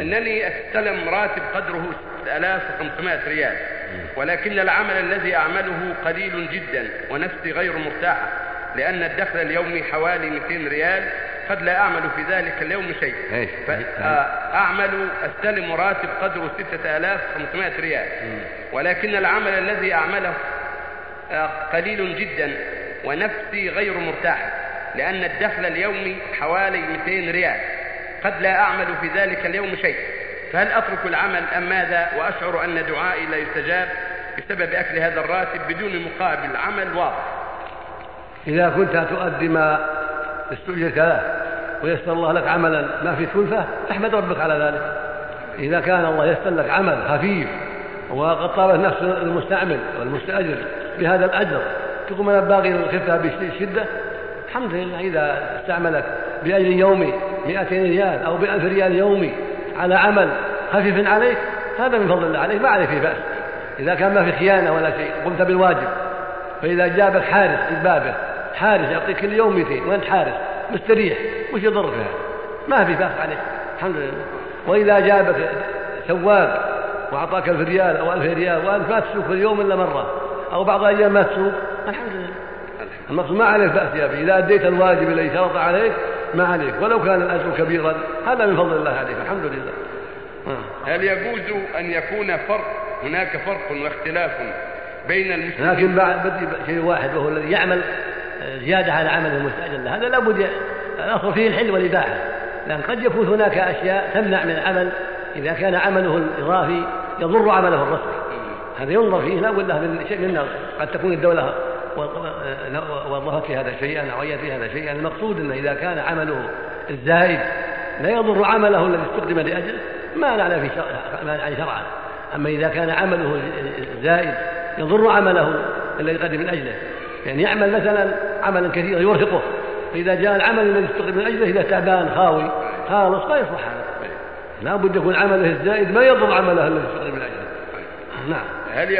أنني أستلم راتب قدره 6500 ريال ولكن العمل الذي أعمله قليل جدا ونفسي غير مرتاحه لأن الدخل اليومي حوالي 200 ريال قد لا أعمل في ذلك اليوم شيء. إيش؟ فاعمل أستلم راتب قدره 6500 ريال. ولكن العمل الذي أعمله آه، قليل جدا ونفسي غير مرتاحه لأن الدخل اليومي حوالي 200 ريال. قد لا أعمل في ذلك اليوم شيء. فهل أترك العمل أم ماذا؟ وأشعر أن دعائي لا يستجاب بسبب أكل هذا الراتب بدون مقابل عمل واضح. إذا كنت تؤدي ما استؤجرت له ويسر الله لك عملا ما في كلفة احمد ربك على ذلك. إذا كان الله يسر لك عمل خفيف وقد طابت نفس المستعمل والمستأجر بهذا الأجر تقول من الباقي الخفة بشدة الحمد لله إذا استعملك. بأجر يومي 200 ريال أو بألف ريال يومي على عمل خفيف عليك هذا من فضل الله عليك ما عليك فيه بأس. إذا كان ما في خيانة ولا شيء قمت بالواجب. فإذا جابك حارس في بابه حارس يعطيك كل يوم 200 وأنت حارس مستريح وش يضرك هذا؟ ما في بأس عليك الحمد لله. وإذا جابك سواق وأعطاك ألف ريال أو ألف ريال وأنت ما تسوق في اليوم إلا مرة أو بعض الأيام ما تسوق الحمد لله. المقصود ما عليك بأس يا أبي. إذا أديت الواجب الذي شرط عليك ما عليك ولو كان الأجر كبيرا هذا من فضل الله عليك الحمد لله. آه. هل يجوز أن يكون فرق هناك فرق واختلاف بين المسلمين؟ لكن بعد بدي شيء واحد وهو الذي يعمل زيادة على عمله المستأجر له هذا لابد الأصل فيه الحل والإباحة. لأن قد يكون هناك أشياء تمنع من العمل إذا كان عمله الإضافي يضر عمله الرسمي. هذا ينظر فيه لا بد من شيء من قد تكون الدولة وظفت في هذا شيئا أو في هذا شيئا. المقصود أنه إذا كان عمله الزائد لا يضر عمله الذي استخدم لأجله ما نعلم في شرع شرعا. أما إذا كان عمله الزائد يضر عمله الذي قدم من أجله. يعني يعمل مثلا عملا كثيرا يرهقه فإذا جاء العمل الذي استخدم من أجله إذا تعبان خاوي خالص ما يصلح هذا. لا بد يكون عمله الزائد ما يضر عمله الذي استخدم من أجله. نعم. هل